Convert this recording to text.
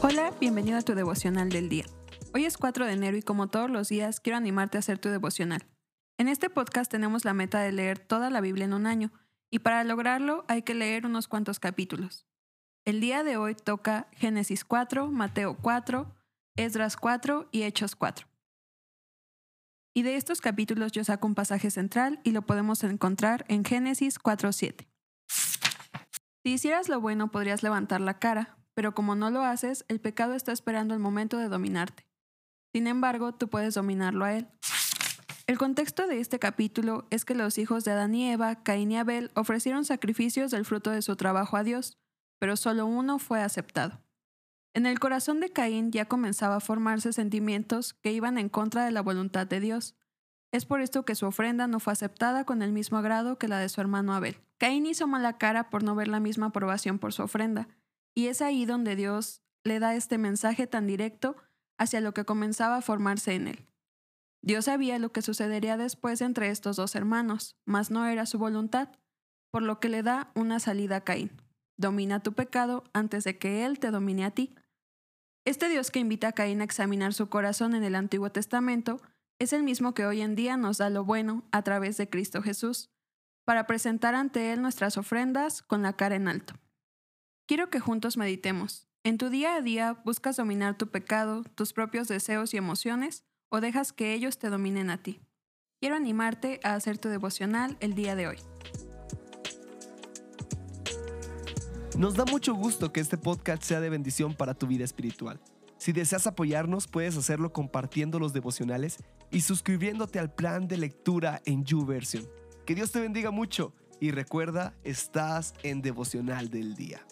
Hola, bienvenido a tu devocional del día. Hoy es 4 de enero y como todos los días quiero animarte a hacer tu devocional. En este podcast tenemos la meta de leer toda la Biblia en un año y para lograrlo hay que leer unos cuantos capítulos. El día de hoy toca Génesis 4, Mateo 4, Esdras 4 y Hechos 4. Y de estos capítulos yo saco un pasaje central y lo podemos encontrar en Génesis 4.7. Si hicieras lo bueno podrías levantar la cara, pero como no lo haces, el pecado está esperando el momento de dominarte. Sin embargo, tú puedes dominarlo a él. El contexto de este capítulo es que los hijos de Adán y Eva, Caín y Abel, ofrecieron sacrificios del fruto de su trabajo a Dios, pero solo uno fue aceptado. En el corazón de Caín ya comenzaba a formarse sentimientos que iban en contra de la voluntad de Dios. Es por esto que su ofrenda no fue aceptada con el mismo agrado que la de su hermano Abel. Caín hizo mala cara por no ver la misma aprobación por su ofrenda, y es ahí donde Dios le da este mensaje tan directo hacia lo que comenzaba a formarse en él. Dios sabía lo que sucedería después entre estos dos hermanos, mas no era su voluntad, por lo que le da una salida a Caín. Domina tu pecado antes de que él te domine a ti. Este Dios que invita a Caín a examinar su corazón en el Antiguo Testamento es el mismo que hoy en día nos da lo bueno a través de Cristo Jesús, para presentar ante Él nuestras ofrendas con la cara en alto. Quiero que juntos meditemos. ¿En tu día a día buscas dominar tu pecado, tus propios deseos y emociones o dejas que ellos te dominen a ti? Quiero animarte a hacer tu devocional el día de hoy. Nos da mucho gusto que este podcast sea de bendición para tu vida espiritual. Si deseas apoyarnos, puedes hacerlo compartiendo los devocionales y suscribiéndote al plan de lectura en YouVersion. Que Dios te bendiga mucho y recuerda, estás en devocional del día.